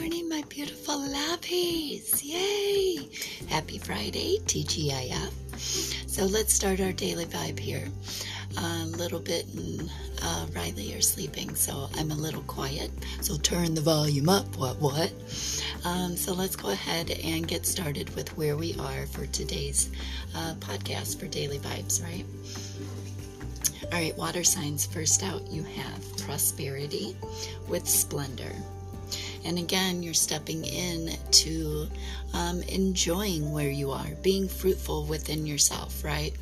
morning, my beautiful lappies. Yay! Happy Friday, TGIF. So let's start our daily vibe here. A little bit, and uh, Riley are sleeping, so I'm a little quiet. So turn the volume up. What, what? Um, so let's go ahead and get started with where we are for today's uh, podcast for Daily Vibes, right? All right, water signs. First out, you have prosperity with splendor. And again, you're stepping in to um, enjoying where you are, being fruitful within yourself, right?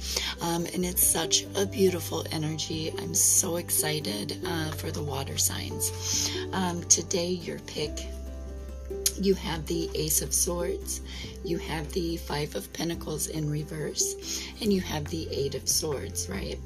Um, and it's such a beautiful energy. I'm so excited uh, for the water signs. Um, today, your pick you have the Ace of Swords, you have the Five of Pentacles in reverse, and you have the Eight of Swords, right?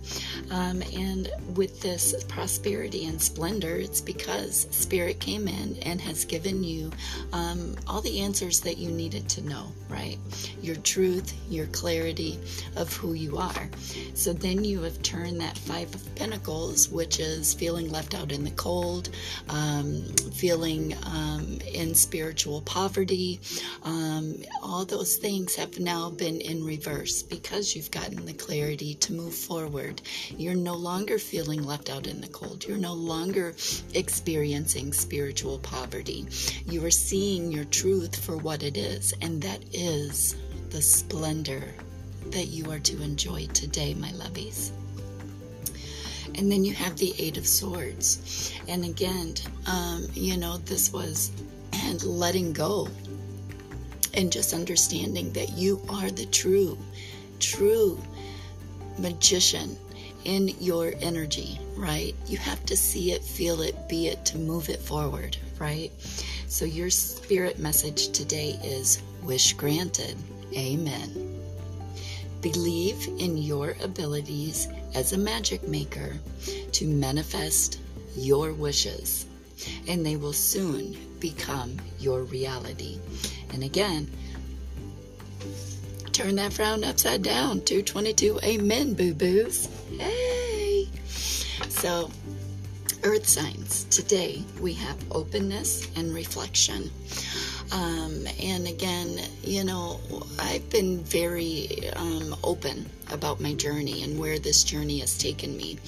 Um, and with this prosperity and splendor, it's because Spirit came in and has given you um, all the answers that you needed to know, right? Your truth, your clarity of who you are. So then you have turned that Five of Pentacles, which is feeling left out in the cold, um, feeling um, in spiritual poverty, um, all those things have now been in reverse because you've gotten the clarity to move forward. You're no longer feeling left out in the cold. You're no longer experiencing spiritual poverty. You are seeing your truth for what it is, and that is the splendor that you are to enjoy today, my lovies. And then you have the Eight of Swords. And again, um, you know, this was and letting go and just understanding that you are the true, true magician in your energy, right? You have to see it, feel it, be it to move it forward, right? So, your spirit message today is wish granted. Amen. Believe in your abilities as a magic maker to manifest your wishes, and they will soon become your reality. And again, turn that frown upside down. 222, amen, boo boos. Hey! So, earth signs. Today we have openness and reflection. Um, and again, you know, I've been very um, open about my journey and where this journey has taken me.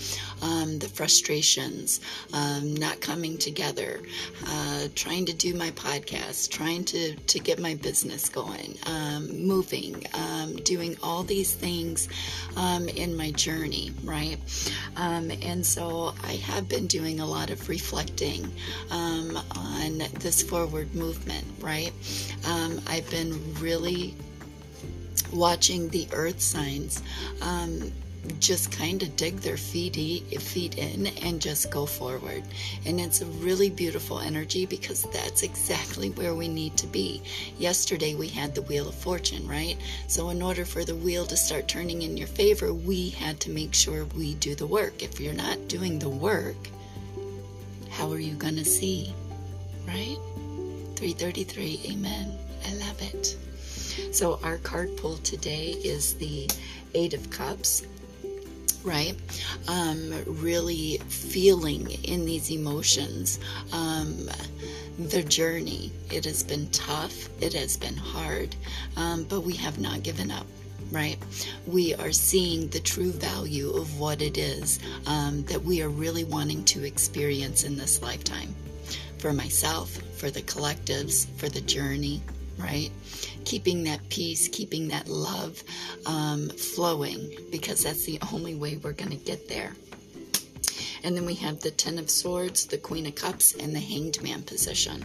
Um, the frustrations, um, not coming together, uh, trying to do my podcast, trying to, to get my business going, um, moving, um, doing all these things um, in my journey, right? Um, and so I have been doing a lot of reflecting on this forward movement, right? I've been really watching the earth signs um, just kind of dig their feet, feet in and just go forward. And it's a really beautiful energy because that's exactly where we need to be. Yesterday we had the Wheel of Fortune, right? So, in order for the wheel to start turning in your favor, we had to make sure we do the work. If you're not doing the work, how are you going to see? Right? 333, amen. I love it. So our card pull today is the Eight of Cups right? Um, really feeling in these emotions. Um, the journey. It has been tough, it has been hard, um, but we have not given up. Right? We are seeing the true value of what it is um, that we are really wanting to experience in this lifetime. For myself, for the collectives, for the journey, right? Keeping that peace, keeping that love um, flowing, because that's the only way we're going to get there. And then we have the Ten of Swords, the Queen of Cups, and the Hanged Man position.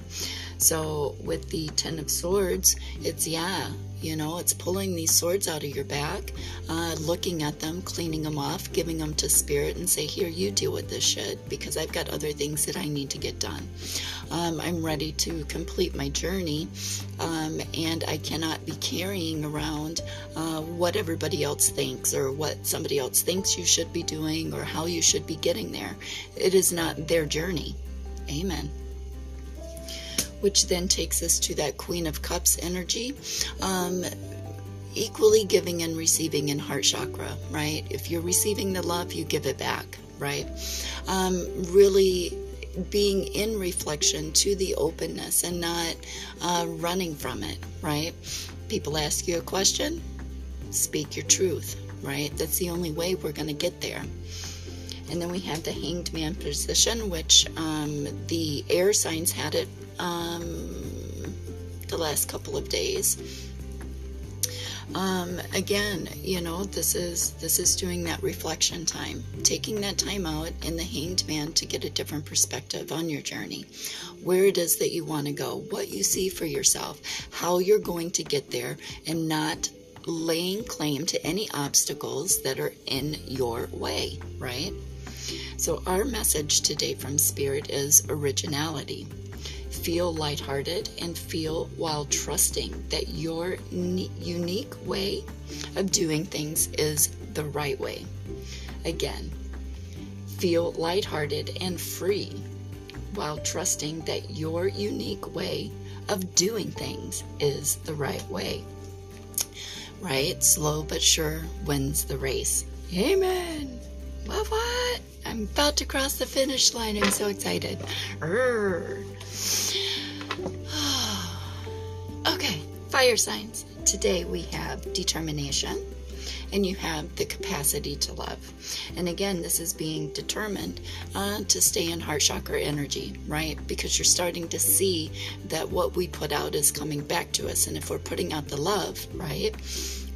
So with the Ten of Swords, it's yeah, you know, it's pulling these swords out of your back, uh, looking at them, cleaning them off, giving them to spirit, and say, Here, you deal with this shit because I've got other things that I need to get done. Um, I'm ready to complete my journey, um, and I cannot be carrying around uh, what everybody else thinks or what somebody else thinks you should be doing or how you should be getting there. It is not their journey. Amen which then takes us to that Queen of Cups energy. Um, equally giving and receiving in heart chakra, right? If you're receiving the love, you give it back, right? Um, really being in reflection to the openness and not uh, running from it, right? People ask you a question, speak your truth, right? That's the only way we're going to get there. And then we have the hanged man position, which um, the air signs had it um, the last couple of days. Um, again, you know, this is this is doing that reflection time, taking that time out in the hanged man to get a different perspective on your journey, where it is that you want to go, what you see for yourself, how you're going to get there, and not laying claim to any obstacles that are in your way, right? So, our message today from Spirit is originality. Feel lighthearted and feel while trusting that your unique way of doing things is the right way. Again, feel lighthearted and free while trusting that your unique way of doing things is the right way. Right? Slow but sure wins the race. Amen. What? What? I'm about to cross the finish line. I'm so excited. okay, fire signs. Today we have determination and you have the capacity to love. And again, this is being determined uh, to stay in heart chakra energy, right? Because you're starting to see that what we put out is coming back to us. And if we're putting out the love, right?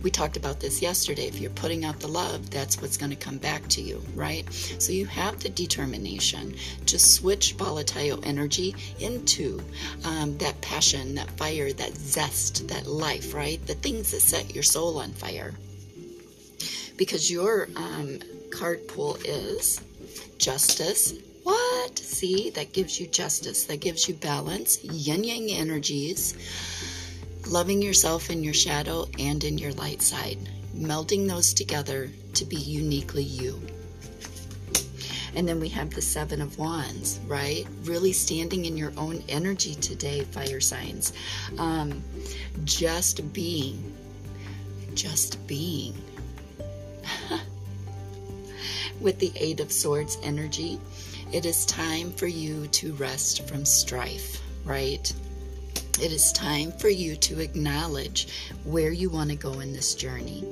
we talked about this yesterday. If you're putting out the love, that's what's going to come back to you, right? So you have the determination to switch volatile energy into um, that passion, that fire, that zest, that life, right? The things that set your soul on fire. Because your um, card pool is justice. What? See, that gives you justice, that gives you balance, yin yang energies loving yourself in your shadow and in your light side, melding those together to be uniquely you. And then we have the Seven of Wands, right? Really standing in your own energy today, fire signs. Um, just being. Just being. With the Eight of Swords energy, it is time for you to rest from strife, right? It is time for you to acknowledge where you want to go in this journey.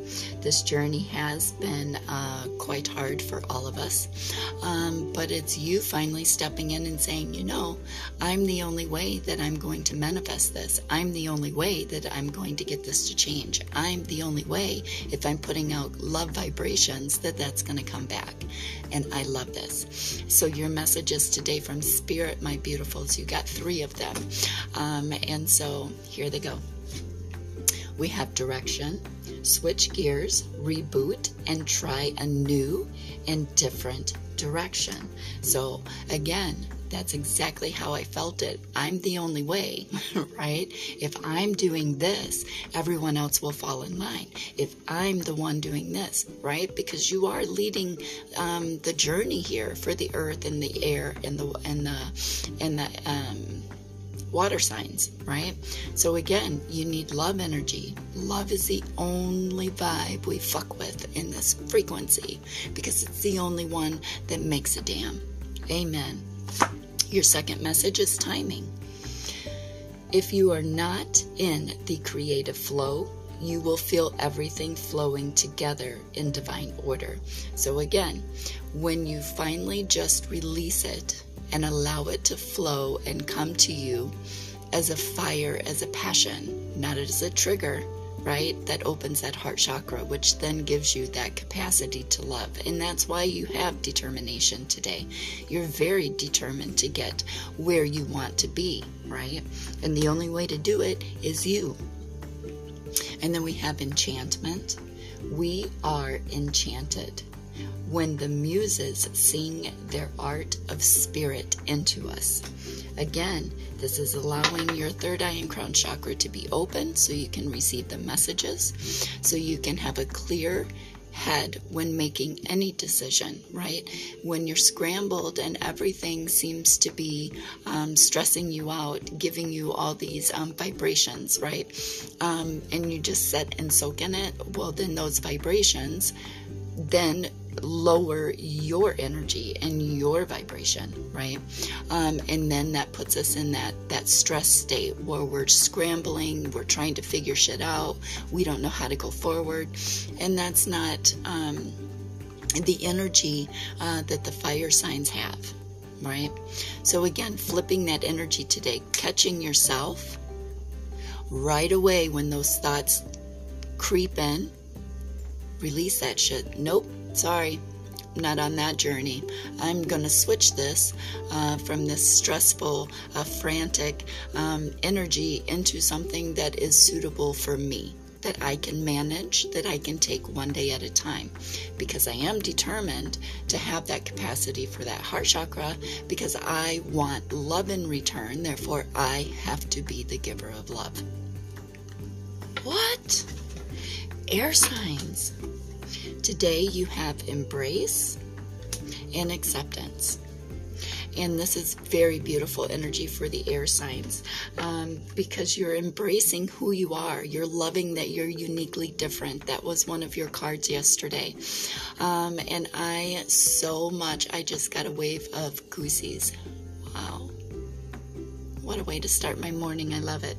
This journey has been uh, quite hard for all of us, um, but it's you finally stepping in and saying, you know, I'm the only way that I'm going to manifest this. I'm the only way that I'm going to get this to change. I'm the only way, if I'm putting out love vibrations, that that's going to come back. And I love this. So, your messages today from Spirit, my beautifuls, you got three of them. Um, and so here they go. We have direction, switch gears, reboot, and try a new and different direction. So, again, that's exactly how I felt it. I'm the only way, right? If I'm doing this, everyone else will fall in line. If I'm the one doing this, right? Because you are leading um, the journey here for the earth and the air and the and the and the um, water signs, right? So again, you need love energy. Love is the only vibe we fuck with in this frequency because it's the only one that makes a damn. Amen. Your second message is timing. If you are not in the creative flow, you will feel everything flowing together in divine order. So, again, when you finally just release it, and allow it to flow and come to you as a fire, as a passion, not as a trigger, right? That opens that heart chakra, which then gives you that capacity to love. And that's why you have determination today. You're very determined to get where you want to be, right? And the only way to do it is you. And then we have enchantment. We are enchanted when the muses sing their art of spirit into us. Again, this is allowing your third eye and crown chakra to be open so you can receive the messages, so you can have a clear head when making any decision, right? When you're scrambled and everything seems to be um, stressing you out, giving you all these um, vibrations, right? Um, and you just sit and soak in it, well, then those vibrations then lower your energy and your vibration, right? Um, and then that puts us in that that stress state where we're scrambling, we're trying to figure shit out, we don't know how to go forward, and that's not um, the energy uh, that the fire signs have, right? So again, flipping that energy today, catching yourself right away when those thoughts creep in. Release that shit. Nope, sorry, not on that journey. I'm going to switch this uh, from this stressful, uh, frantic um, energy into something that is suitable for me, that I can manage, that I can take one day at a time. Because I am determined to have that capacity for that heart chakra because I want love in return. Therefore, I have to be the giver of love. What? Air signs. Today you have embrace and acceptance. And this is very beautiful energy for the air signs um, because you're embracing who you are. You're loving that you're uniquely different. That was one of your cards yesterday. Um, and I so much, I just got a wave of goosies. Wow. What a way to start my morning. I love it.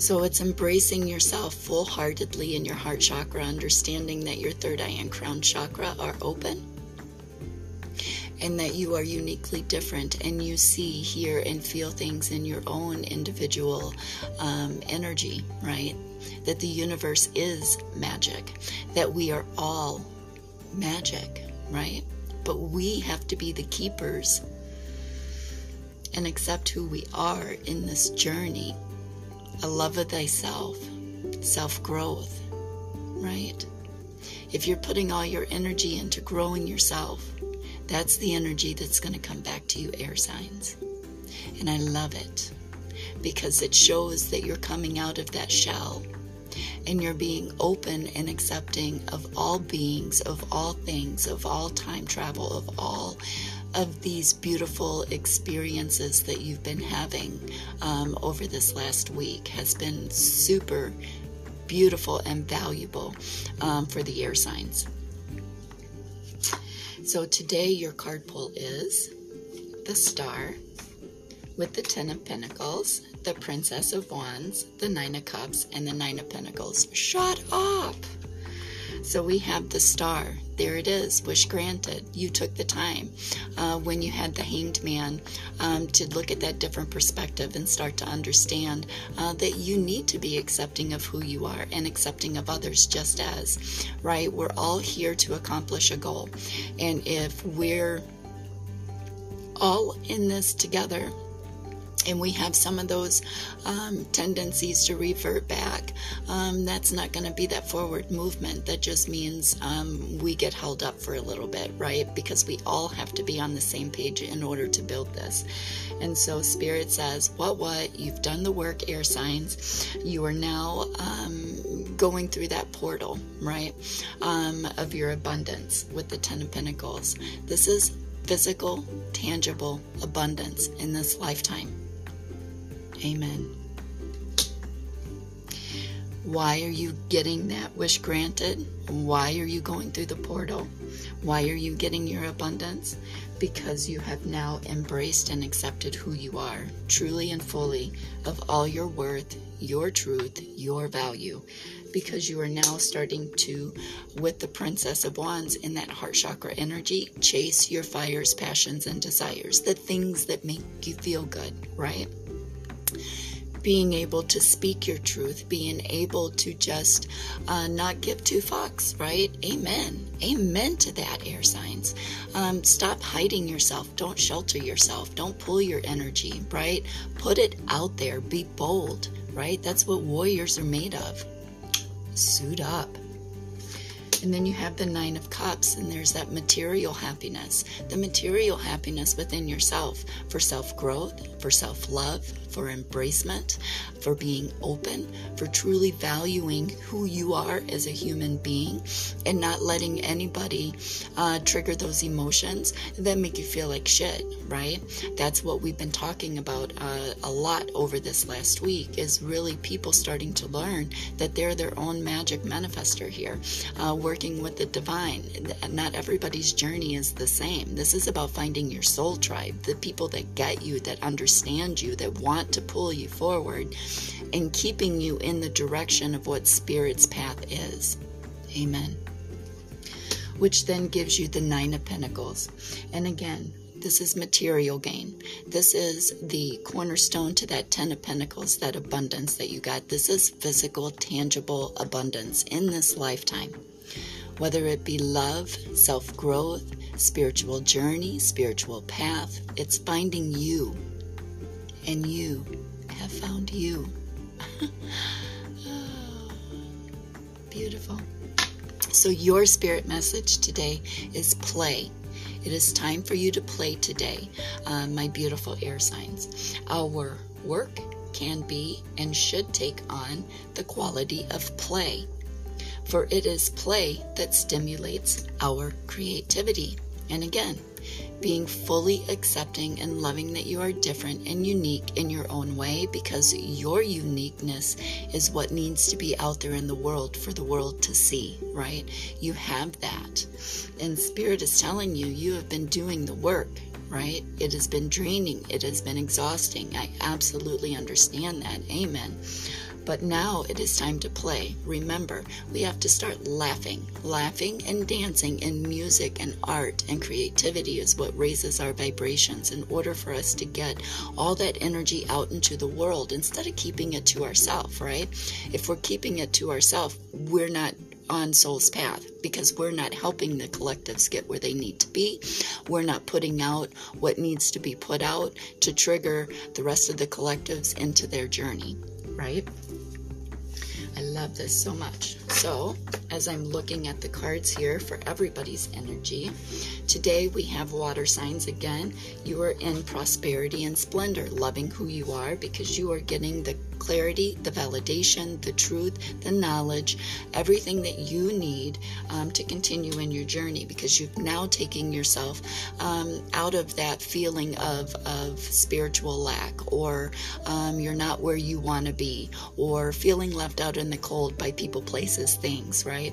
So it's embracing yourself full heartedly in your heart chakra, understanding that your third eye and crown chakra are open and that you are uniquely different and you see, hear, and feel things in your own individual um, energy, right? That the universe is magic, that we are all magic, right? But we have to be the keepers and accept who we are in this journey a love of thyself, self growth, right? If you're putting all your energy into growing yourself, that's the energy that's going to come back to you, air signs. And I love it because it shows that you're coming out of that shell and you're being open and accepting of all beings, of all things, of all time travel, of all of these beautiful experiences that you've been having um, over this last week has been super beautiful and valuable um, for the air signs. So today your card pull is the Star with the Ten of Pentacles, the Princess of Wands, the Nine of Cups, and the Nine of Pentacles. Shut up! So we have the Star there it is, wish granted. You took the time uh, when you had the hanged man um, to look at that different perspective and start to understand uh, that you need to be accepting of who you are and accepting of others just as, right? We're all here to accomplish a goal. And if we're all in this together, and we have some of those um, tendencies to revert back, um, that's not going to be that forward movement. That just means um, we get held up for a little bit, right? Because we all have to be on the same page in order to build this. And so Spirit says, What, what? You've done the work, air signs. You are now um, going through that portal, right? Um, of your abundance with the Ten of Pentacles. This is physical, tangible abundance in this lifetime. Amen. Why are you getting that wish granted? Why are you going through the portal? Why are you getting your abundance? Because you have now embraced and accepted who you are, truly and fully, of all your worth, your truth, your value. Because you are now starting to, with the Princess of Wands in that heart chakra energy, chase your fires, passions, and desires, the things that make you feel good, right? Being able to speak your truth, being able to just uh, not give two fucks, right? Amen. Amen to that, air signs. Um, stop hiding yourself. Don't shelter yourself. Don't pull your energy, right? Put it out there. Be bold, right? That's what warriors are made of. Suit up. And then you have the Nine of Cups, and there's that material happiness, the material happiness within yourself for self growth, for self love, for embracement, for being open, for truly valuing who you are as a human being and not letting anybody uh, trigger those emotions that make you feel like shit, right? That's what we've been talking about uh, a lot over this last week is really people starting to learn that they're their own magic manifester here, uh, working with the divine. Not everybody's journey is the same. This is about finding your soul tribe, the people that get you, that understand you, that want to pull you forward, and keeping you in the direction of what Spirit's path is. Amen. Which then gives you the Nine of Pentacles. And again, this is material gain. This is the cornerstone to that Ten of Pentacles, that abundance that you got. This is physical, tangible abundance in this lifetime. Whether it be love, self growth, spiritual journey, spiritual path, it's finding you. And you have found you. oh, beautiful. So, your spirit message today is play. It is time for you to play today, uh, my beautiful air signs. Our work can be and should take on the quality of play, for it is play that stimulates our creativity. And again, being fully accepting and loving that you are different and unique in your own way because your uniqueness is what needs to be out there in the world for the world to see, right? You have that. And Spirit is telling you, you have been doing the work, right? It has been draining, it has been exhausting. I absolutely understand that. Amen. But now it is time to play. Remember, we have to start laughing. Laughing and dancing and music and art and creativity is what raises our vibrations in order for us to get all that energy out into the world instead of keeping it to ourselves, right? If we're keeping it to ourselves, we're not on soul's path because we're not helping the collectives get where they need to be. We're not putting out what needs to be put out to trigger the rest of the collectives into their journey, right? I love this so much. So, as I'm looking at the cards here for everybody's energy, today we have water signs again. You are in prosperity and splendor, loving who you are because you are getting the clarity, the validation, the truth, the knowledge, everything that you need um, to continue in your journey because you're now taking yourself um, out of that feeling of, of spiritual lack or um, you're not where you want to be or feeling left out in the cold by people, places, things, right?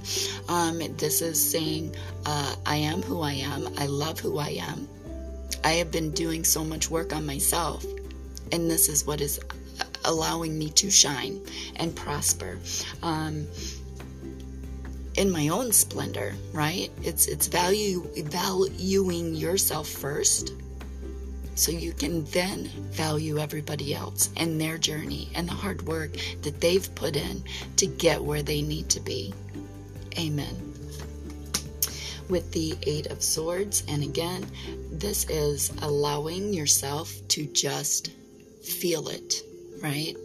Um, this is saying, uh, I am who I am. I love who I am. I have been doing so much work on myself, and this is what is allowing me to shine and prosper. Um, in my own splendor, right? It's it's value valuing yourself first so you can then value everybody else and their journey and the hard work that they've put in to get where they need to be. Amen. With the Eight of Swords, and again, this is allowing yourself to just feel it right?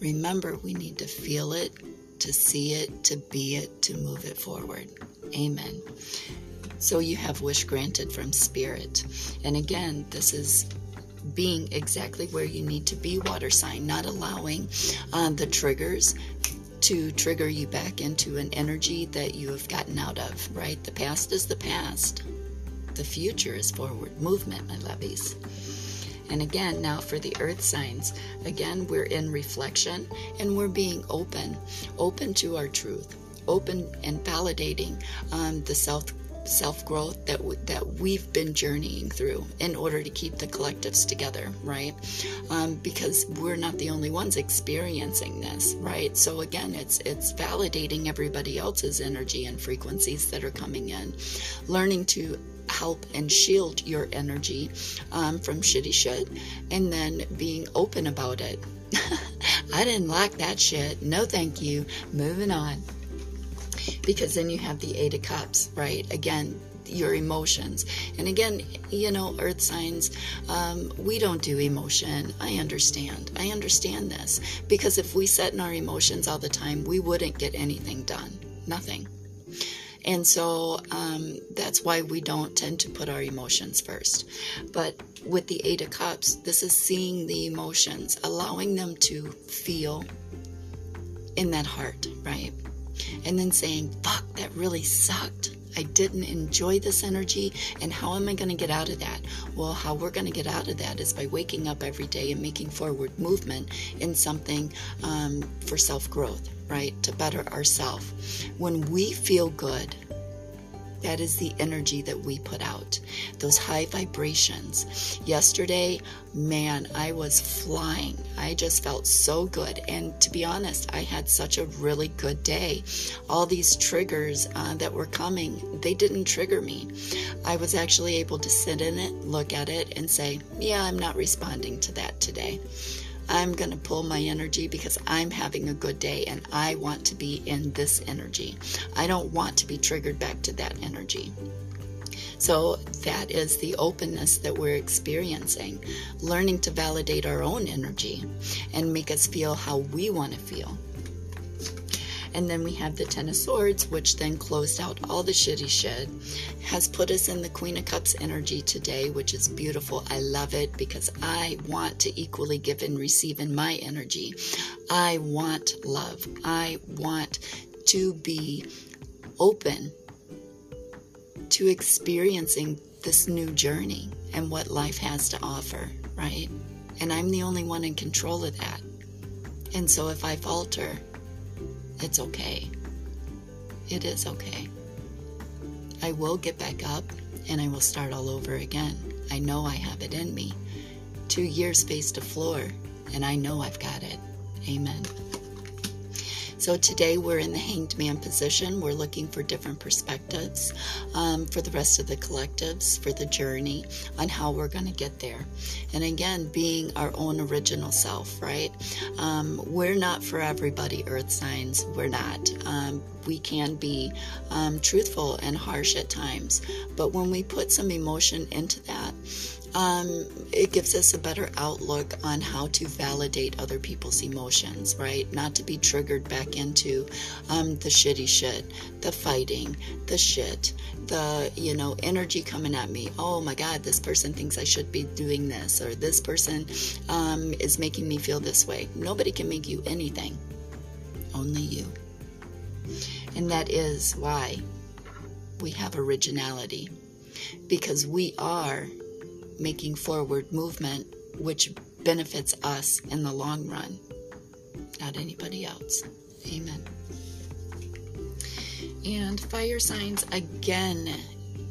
Remember, we need to feel it, to see it, to be it, to move it forward. Amen. So you have wish granted from Spirit. And again, this is being exactly where you need to be, water sign, not allowing uh, the triggers to trigger you back into an energy that you have gotten out of, right? The past is the past. The future is forward movement, my lovies. And again, now for the earth signs, again, we're in reflection and we're being open, open to our truth, open and validating um, the self self growth that w- that we've been journeying through in order to keep the collectives together, right? Um, because we're not the only ones experiencing this, right? So again, it's it's validating everybody else's energy and frequencies that are coming in, learning to help and shield your energy um, from shitty shit and then being open about it. I didn't like that shit. No, thank you. Moving on. Because then you have the Eight of Cups, right? Again, your emotions. And again, you know, earth signs, um, we don't do emotion. I understand. I understand this. Because if we set in our emotions all the time, we wouldn't get anything done. Nothing. And so um, that's why we don't tend to put our emotions first. But with the Eight of Cups, this is seeing the emotions, allowing them to feel in that heart, right? And then saying, fuck, that really sucked. I didn't enjoy this energy, and how am I going to get out of that? Well, how we're going to get out of that is by waking up every day and making forward movement in something um, for self growth, right? To better ourselves. When we feel good, that is the energy that we put out, those high vibrations. Yesterday, man, I was flying. I just felt so good. And to be honest, I had such a really good day. All these triggers uh, that were coming, they didn't trigger me. I was actually able to sit in it, look at it, and say, yeah, I'm not responding to that today. I'm going to pull my energy because I'm having a good day and I want to be in this energy. I don't want to be triggered back to that energy. So that is the openness that we're experiencing, learning to validate our own energy and make us feel how we want to feel. And then we have the Ten of Swords, which then closed out all the shitty shit, has put us in the Queen of Cups energy today, which is beautiful. I love it because I want to equally give and receive in my energy. I want love. I want to be open to experiencing this new journey and what life has to offer, right? And I'm the only one in control of that. And so if I falter, it's okay. It is okay. I will get back up and I will start all over again. I know I have it in me. Two years face to floor, and I know I've got it. Amen. So today we're in the hanged man position. We're looking for different perspectives um, for the rest of the collectives, for the journey on how we're going to get there. And again, being our own original self, right? Um, we're not for everybody, earth signs. We're not. Um, we can be um, truthful and harsh at times. But when we put some emotion into that, um, it gives us a better outlook on how to validate other people's emotions, right? Not to be triggered back into um, the shitty shit, the fighting, the shit, the, you know, energy coming at me. Oh my God, this person thinks I should be doing this, or this person um, is making me feel this way. Nobody can make you anything, only you. And that is why we have originality, because we are making forward movement, which benefits us in the long run, not anybody else. Amen. And fire signs, again,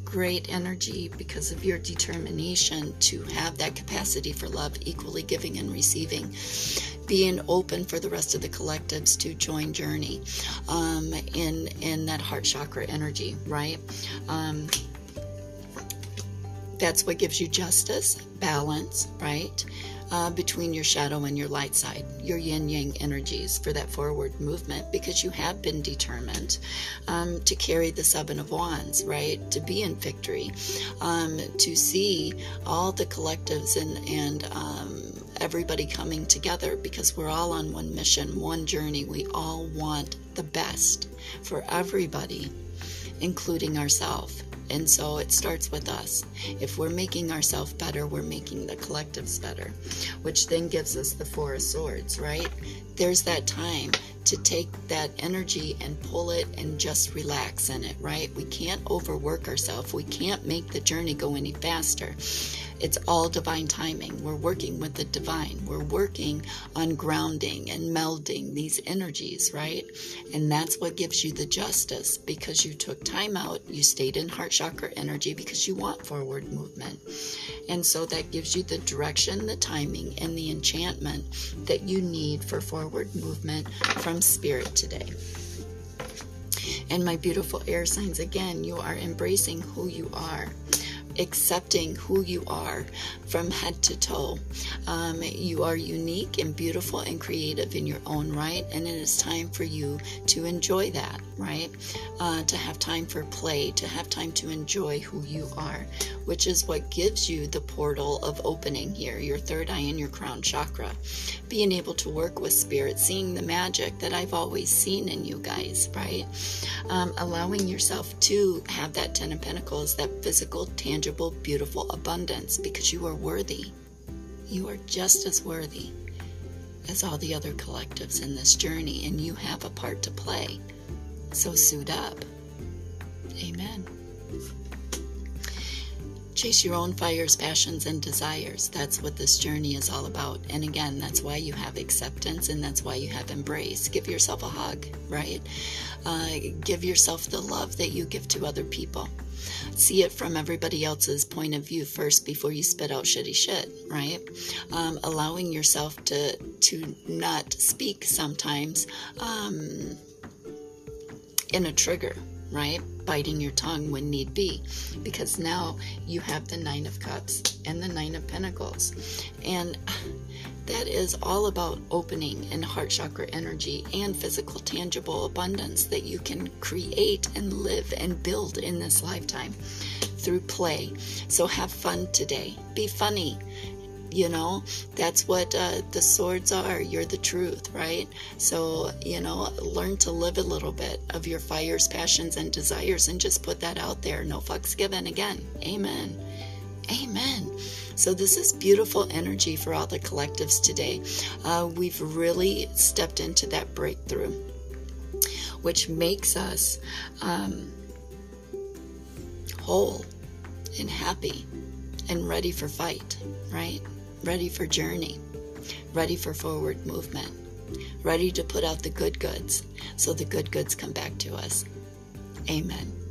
great energy because of your determination to have that capacity for love, equally giving and receiving. Being open for the rest of the collectives to join Journey um, in in that heart chakra energy, right? Um, that's what gives you justice, balance, right? Uh, between your shadow and your light side, your yin yang energies for that forward movement, because you have been determined um, to carry the Seven of Wands, right? To be in victory, um, to see all the collectives and, and um, everybody coming together because we're all on one mission, one journey. We all want the best for everybody, including ourselves. And so it starts with us. If we're making ourselves better, we're making the collectives better, which then gives us the Four of Swords, right? There's that time to take that energy and pull it and just relax in it, right? We can't overwork ourselves. We can't make the journey go any faster. It's all divine timing. We're working with the divine. We're working on grounding and melding these energies, right? And that's what gives you the justice because you took time out, you stayed in heart chakra energy because you want forward movement. And so that gives you the direction, the timing, and the enchantment that you need for forward movement from spirit today. And my beautiful air signs, again, you are embracing who you are accepting who you are from head to toe. Um, you are unique and beautiful and creative in your own right, and it is time for you to enjoy that, right? Uh, to have time for play, to have time to enjoy who you are, which is what gives you the portal of opening here, your third eye and your crown chakra. Being able to work with spirit, seeing the magic that I've always seen in you guys, right? Um, allowing yourself to have that Ten of Pentacles, that physical, tangible, beautiful abundance because you are worthy. You are just as worthy as all the other collectives in this journey, and you have a part to play. So suit up. Amen. Chase your own fires, passions, and desires. That's what this journey is all about. And again, that's why you have acceptance and that's why you have embrace. Give yourself a hug, right? Uh, give yourself the love that you give to other people. See it from everybody else's point of view first before you spit out shitty shit, right? Um, allowing yourself to to not speak sometimes um, in a trigger, right? Biting your tongue when need be, because now you have the Nine of Cups and the Nine of Pentacles. And that is all about opening and heart chakra energy and physical, tangible abundance that you can create and live and build in this lifetime through play. So have fun today. Be funny you know that's what uh, the swords are. You're the truth right? So you know learn to live a little bit of your fires passions and desires and just put that out there. No fucks given again. Amen. Amen. So this is beautiful energy for all the collectives today. Uh, we've really stepped into that breakthrough which makes us um, whole and happy and ready for fight, right? Ready for journey, ready for forward movement, ready to put out the good goods so the good goods come back to us. Amen.